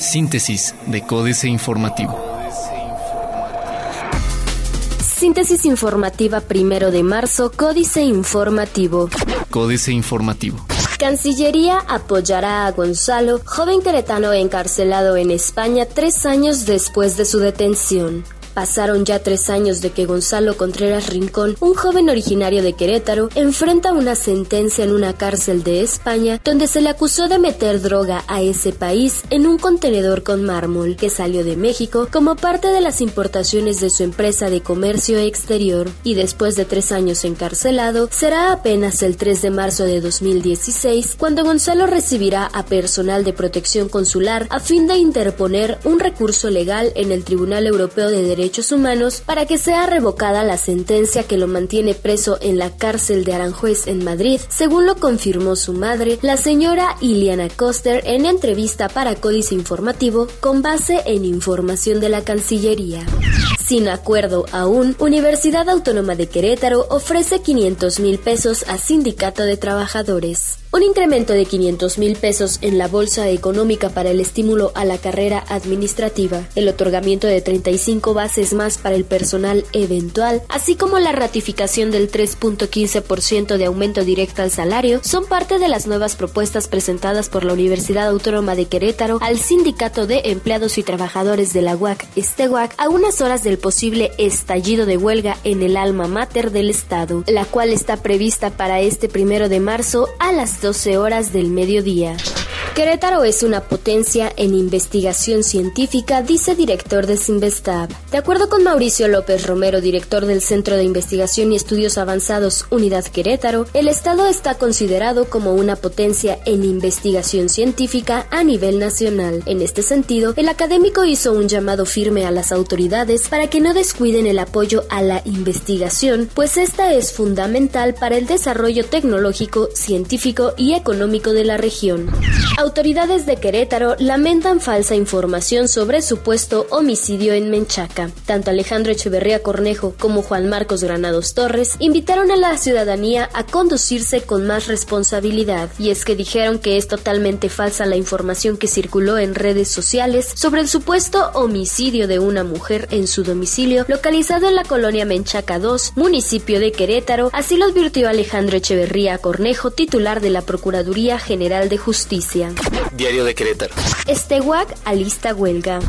Síntesis de Códice Informativo. Síntesis informativa primero de marzo, Códice Informativo. Códice Informativo. Cancillería apoyará a Gonzalo, joven queretano encarcelado en España tres años después de su detención. Pasaron ya tres años de que Gonzalo Contreras Rincón, un joven originario de Querétaro, enfrenta una sentencia en una cárcel de España donde se le acusó de meter droga a ese país en un contenedor con mármol que salió de México como parte de las importaciones de su empresa de comercio exterior. Y después de tres años encarcelado será apenas el 3 de marzo de 2016 cuando Gonzalo recibirá a personal de protección consular a fin de interponer un recurso legal en el Tribunal Europeo de Derechos Humanos para que sea revocada la sentencia que lo mantiene preso en la cárcel de Aranjuez en Madrid, según lo confirmó su madre, la señora Iliana Koster, en entrevista para Códice Informativo con base en información de la Cancillería. Sin acuerdo aún, Universidad Autónoma de Querétaro ofrece 500 mil pesos a Sindicato de Trabajadores. Un incremento de 500 mil pesos en la bolsa económica para el estímulo a la carrera administrativa, el otorgamiento de 35 bases más para el personal eventual, así como la ratificación del 3.15% de aumento directo al salario, son parte de las nuevas propuestas presentadas por la Universidad Autónoma de Querétaro al Sindicato de Empleados y Trabajadores de la UAC, Estehuac, a unas horas del posible estallido de huelga en el alma mater del Estado, la cual está prevista para este primero de marzo a las 12 horas del mediodía. Querétaro es una potencia en investigación científica, dice director de Sinvestab. De acuerdo con Mauricio López Romero, director del Centro de Investigación y Estudios Avanzados Unidad Querétaro, el Estado está considerado como una potencia en investigación científica a nivel nacional. En este sentido, el académico hizo un llamado firme a las autoridades para que no descuiden el apoyo a la investigación, pues esta es fundamental para el desarrollo tecnológico, científico y económico de la región. Autoridades de Querétaro lamentan falsa información sobre supuesto homicidio en Menchaca. Tanto Alejandro Echeverría Cornejo como Juan Marcos Granados Torres invitaron a la ciudadanía a conducirse con más responsabilidad, y es que dijeron que es totalmente falsa la información que circuló en redes sociales sobre el supuesto homicidio de una mujer en su domicilio localizado en la colonia Menchaca 2, municipio de Querétaro, así lo advirtió Alejandro Echeverría Cornejo, titular de la Procuraduría General de Justicia. Diario de Querétaro. Estehuac alista huelga.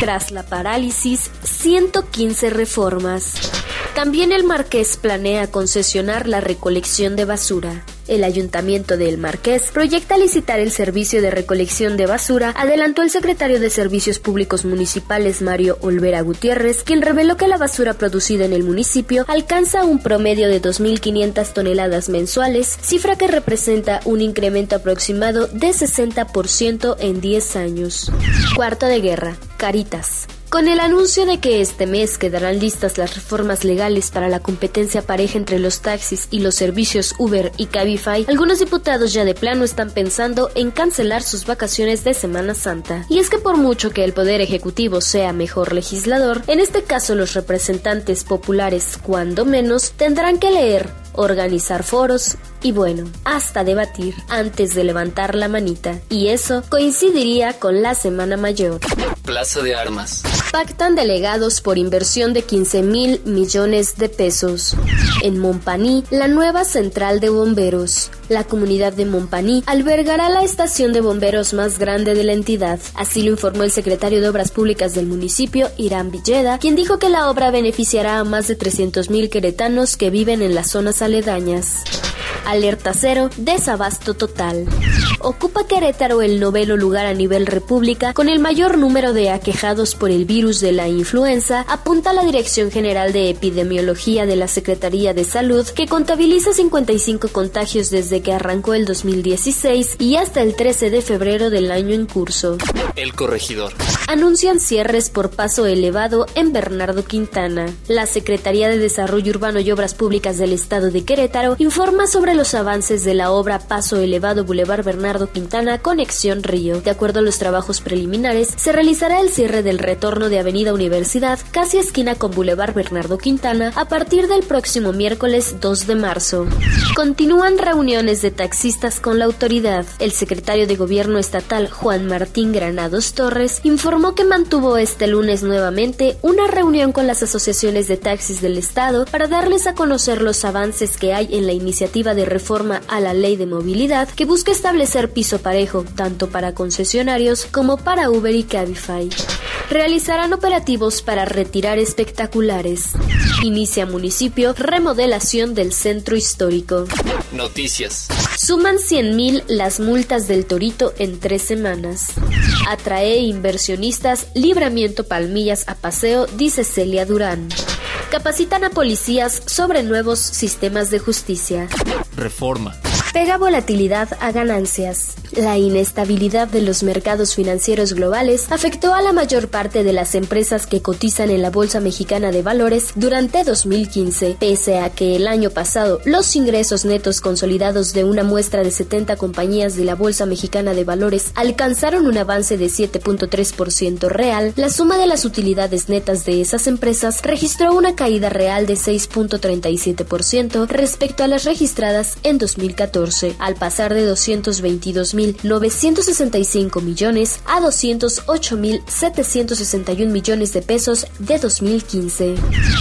Tras la parálisis, 115 reformas. También el Marqués planea concesionar la recolección de basura. El Ayuntamiento del Marqués proyecta licitar el servicio de recolección de basura, adelantó el secretario de Servicios Públicos Municipales Mario Olvera Gutiérrez, quien reveló que la basura producida en el municipio alcanza un promedio de 2.500 toneladas mensuales, cifra que representa un incremento aproximado de 60% en 10 años. Cuarto de guerra, Caritas. Con el anuncio de que este mes quedarán listas las reformas legales para la competencia pareja entre los taxis y los servicios Uber y Cabify, algunos diputados ya de plano están pensando en cancelar sus vacaciones de Semana Santa. Y es que por mucho que el Poder Ejecutivo sea mejor legislador, en este caso los representantes populares, cuando menos, tendrán que leer organizar foros y bueno, hasta debatir antes de levantar la manita. Y eso coincidiría con la Semana Mayor. Plaza de Armas. Pactan delegados por inversión de 15 mil millones de pesos. En Montpaní, la nueva central de bomberos. La comunidad de Montpaní albergará la estación de bomberos más grande de la entidad. Así lo informó el secretario de Obras Públicas del municipio, Irán Villeda, quien dijo que la obra beneficiará a más de 300 mil queretanos que viven en las zonas aledañas. Alerta cero, desabasto total. Ocupa Querétaro el noveno lugar a nivel república con el mayor número de aquejados por el virus de la influenza, apunta la Dirección General de Epidemiología de la Secretaría de Salud, que contabiliza 55 contagios desde que arrancó el 2016 y hasta el 13 de febrero del año en curso. El corregidor. Anuncian cierres por paso elevado en Bernardo Quintana. La Secretaría de Desarrollo Urbano y Obras Públicas del Estado de Querétaro informa sobre los avances de la obra Paso Elevado Boulevard Bernardo Quintana Conexión Río. De acuerdo a los trabajos preliminares, se realizará el cierre del retorno de Avenida Universidad, casi esquina con Boulevard Bernardo Quintana, a partir del próximo miércoles 2 de marzo. Continúan reuniones de taxistas con la autoridad. El secretario de Gobierno Estatal, Juan Martín Granados Torres, informó que mantuvo este lunes nuevamente una reunión con las asociaciones de taxis del Estado para darles a conocer los avances que hay en la iniciativa de reforma a la ley de movilidad que busca establecer piso parejo tanto para concesionarios como para Uber y Cabify. Realizarán operativos para retirar espectaculares. Inicia municipio remodelación del centro histórico. Noticias. Suman 100.000 las multas del Torito en tres semanas. Atrae inversionistas Libramiento Palmillas a paseo, dice Celia Durán. Capacitan a policías sobre nuevos sistemas de justicia. Reforma. Pega volatilidad a ganancias. La inestabilidad de los mercados financieros globales afectó a la mayor parte de las empresas que cotizan en la Bolsa Mexicana de Valores durante 2015, pese a que el año pasado los ingresos netos consolidados de una muestra de 70 compañías de la Bolsa Mexicana de Valores alcanzaron un avance de 7.3% real, la suma de las utilidades netas de esas empresas registró una caída real de 6.37% respecto a las registradas en 2014 al pasar de 222.965 millones a 208.761 millones de pesos de 2015.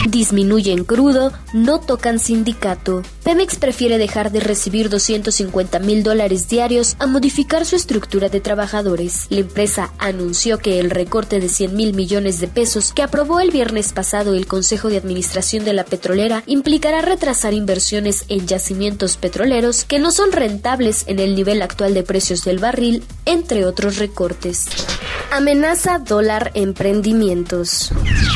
Disminuyen crudo, no tocan sindicato. Pemex prefiere dejar de recibir 250 mil dólares diarios a modificar su estructura de trabajadores. La empresa anunció que el recorte de 100 mil millones de pesos que aprobó el viernes pasado el Consejo de Administración de la Petrolera implicará retrasar inversiones en yacimientos petroleros que no son rentables en el nivel actual de precios del barril, entre otros recortes. Amenaza dólar emprendimientos.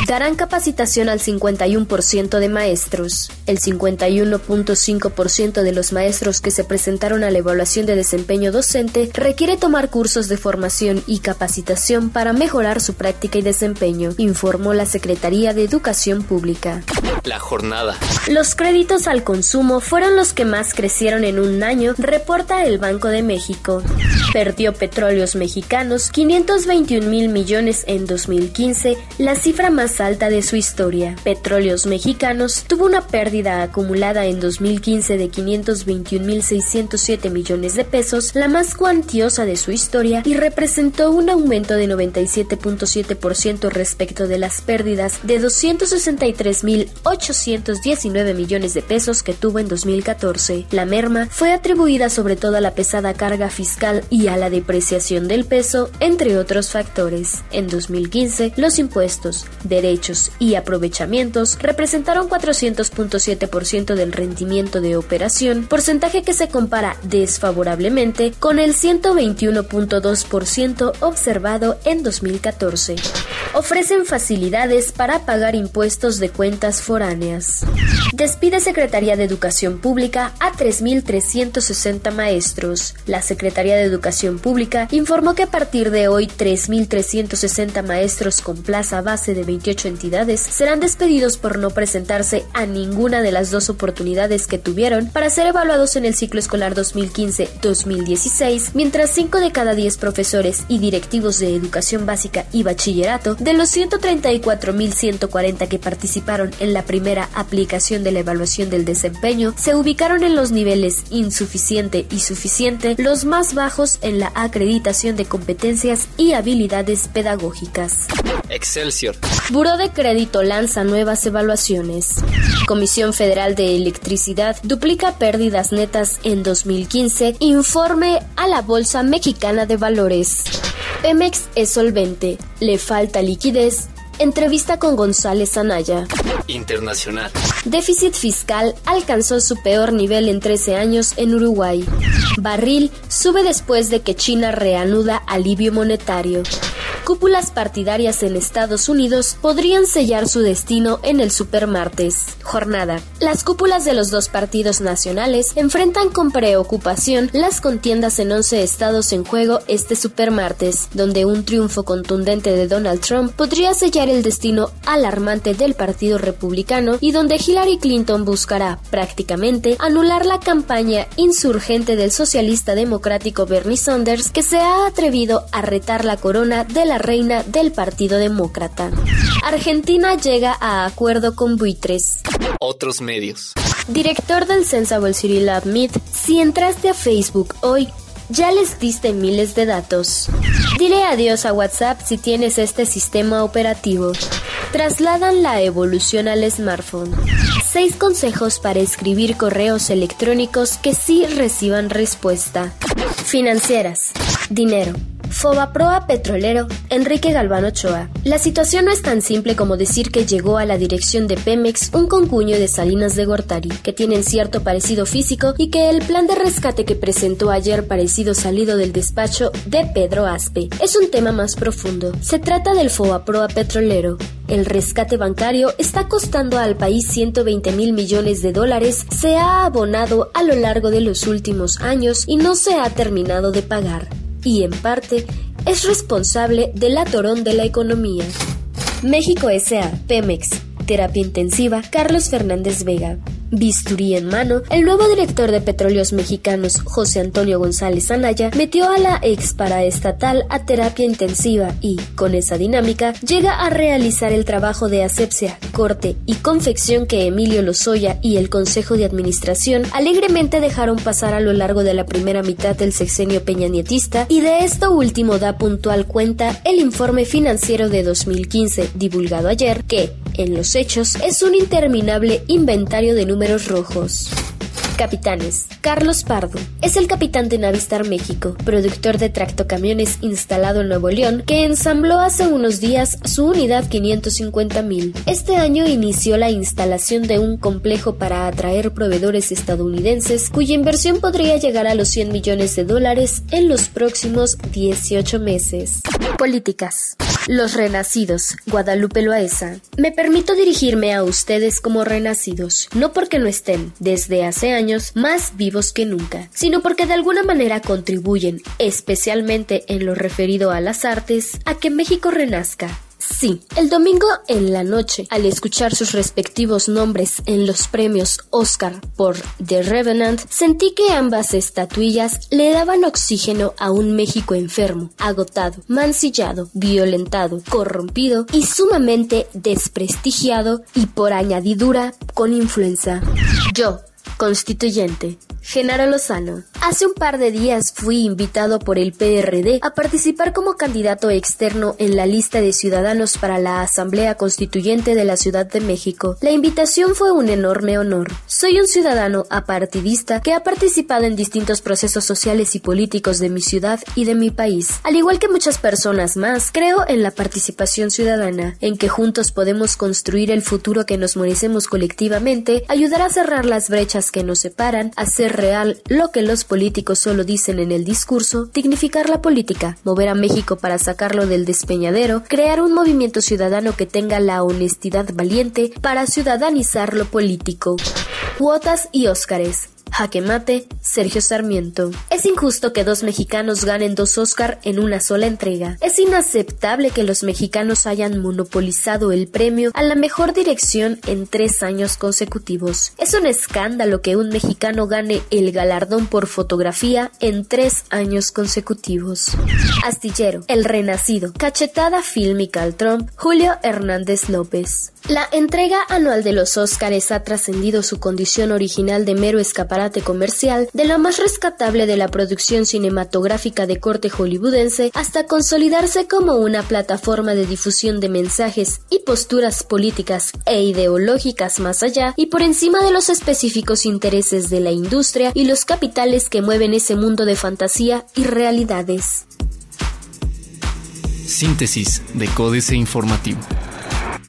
Darán capacitación al 51% de maestros. El 51.5% de los maestros que se presentaron a la evaluación de desempeño docente requiere tomar cursos de formación y capacitación para mejorar su práctica y desempeño, informó la Secretaría de Educación Pública. La jornada. Los créditos al consumo fueron los que más crecieron en un año, reporta el Banco de México. Perdió Petróleos Mexicanos 521 mil millones en 2015, la cifra más alta de su historia. Petróleos Mexicanos tuvo una pérdida acumulada en 2015 de 521 mil 607 millones de pesos, la más cuantiosa de su historia, y representó un aumento de 97.7% respecto de las pérdidas de 263 mil 819 millones de pesos que tuvo en 2014. La merma fue atribuida sobre todo a la pesada carga fiscal y a la depreciación del peso, entre otros factores. En 2015, los impuestos, derechos y aprovechamientos representaron 400.7% del rendimiento de operación, porcentaje que se compara desfavorablemente con el 121.2% observado en 2014. Ofrecen facilidades para pagar impuestos de cuentas foráneas. Despide Secretaría de Educación Pública a 3.360 maestros. La Secretaría de Educación Pública informó que a partir de hoy 3.360 maestros con plaza base de 28 entidades serán despedidos por no presentarse a ninguna de las dos oportunidades que tuvieron para ser evaluados en el ciclo escolar 2015-2016, mientras 5 de cada 10 profesores y directivos de educación básica y bachillerato de los 134.140 que participaron en la primera aplicación de la evaluación del desempeño, se ubicaron en los niveles insuficiente y suficiente, los más bajos en la acreditación de competencias y habilidades pedagógicas. Excelsior. Buró de Crédito lanza nuevas evaluaciones. Comisión Federal de Electricidad duplica pérdidas netas en 2015. Informe a la Bolsa Mexicana de Valores. Pemex es solvente, le falta liquidez Entrevista con González Anaya. Internacional. Déficit fiscal alcanzó su peor nivel en 13 años en Uruguay. Barril sube después de que China reanuda alivio monetario. Cúpulas partidarias en Estados Unidos podrían sellar su destino en el supermartes. Jornada. Las cúpulas de los dos partidos nacionales enfrentan con preocupación las contiendas en 11 estados en juego este supermartes, donde un triunfo contundente de Donald Trump podría sellar el destino alarmante del Partido Republicano y donde Hillary Clinton buscará prácticamente anular la campaña insurgente del socialista democrático Bernie Sanders que se ha atrevido a retar la corona de la reina del Partido Demócrata. Argentina llega a acuerdo con buitres. Otros medios. Director del Sensible City Lab Meet, si entraste a Facebook hoy, ya les diste miles de datos. Dile adiós a WhatsApp si tienes este sistema operativo. Trasladan la evolución al smartphone. Seis consejos para escribir correos electrónicos que sí reciban respuesta. Financieras. Dinero. Fobaproa Petrolero, Enrique Galván Ochoa. La situación no es tan simple como decir que llegó a la dirección de Pemex un concuño de Salinas de Gortari, que tienen cierto parecido físico y que el plan de rescate que presentó ayer parecido salido del despacho de Pedro Aspe. Es un tema más profundo. Se trata del Fobaproa Petrolero, el rescate bancario está costando al país 120 mil millones de dólares, se ha abonado a lo largo de los últimos años y no se ha terminado de pagar y en parte es responsable del atorón de la economía. México S.A. Pemex. Terapia intensiva. Carlos Fernández Vega. Bisturí en mano, el nuevo director de Petróleos Mexicanos, José Antonio González Anaya, metió a la ex paraestatal a terapia intensiva y, con esa dinámica, llega a realizar el trabajo de asepsia, corte y confección que Emilio Lozoya y el Consejo de Administración alegremente dejaron pasar a lo largo de la primera mitad del sexenio peñanietista y de esto último da puntual cuenta el informe financiero de 2015 divulgado ayer que, en los hechos, es un interminable inventario de números rojos. Capitanes. Carlos Pardo es el capitán de Navistar México, productor de tractocamiones instalado en Nuevo León, que ensambló hace unos días su unidad 550.000. Este año inició la instalación de un complejo para atraer proveedores estadounidenses, cuya inversión podría llegar a los 100 millones de dólares en los próximos 18 meses. Políticas. Los Renacidos, Guadalupe Loaesa. Me permito dirigirme a ustedes como renacidos, no porque no estén, desde hace años, más vivos que nunca, sino porque de alguna manera contribuyen, especialmente en lo referido a las artes, a que México renazca, Sí, el domingo en la noche, al escuchar sus respectivos nombres en los premios Oscar por The Revenant, sentí que ambas estatuillas le daban oxígeno a un México enfermo, agotado, mancillado, violentado, corrompido y sumamente desprestigiado y por añadidura con influenza. Yo, constituyente, Genaro Lozano. Hace un par de días fui invitado por el PRD a participar como candidato externo en la lista de ciudadanos para la Asamblea Constituyente de la Ciudad de México. La invitación fue un enorme honor. Soy un ciudadano apartidista que ha participado en distintos procesos sociales y políticos de mi ciudad y de mi país. Al igual que muchas personas más, creo en la participación ciudadana, en que juntos podemos construir el futuro que nos merecemos colectivamente, ayudar a cerrar las brechas que nos separan, hacer real lo que los políticos solo dicen en el discurso, dignificar la política, mover a México para sacarlo del despeñadero, crear un movimiento ciudadano que tenga la honestidad valiente para ciudadanizar lo político. Cuotas y Óscares. Jaque Mate, Sergio Sarmiento. Es injusto que dos mexicanos ganen dos Oscar en una sola entrega. Es inaceptable que los mexicanos hayan monopolizado el premio a la mejor dirección en tres años consecutivos. Es un escándalo que un mexicano gane el galardón por fotografía en tres años consecutivos. Astillero, El Renacido, Cachetada Fílmica al Trump, Julio Hernández López. La entrega anual de los Óscares ha trascendido su condición original de mero comercial, de lo más rescatable de la producción cinematográfica de corte hollywoodense, hasta consolidarse como una plataforma de difusión de mensajes y posturas políticas e ideológicas más allá y por encima de los específicos intereses de la industria y los capitales que mueven ese mundo de fantasía y realidades. Síntesis de Códice Informativo.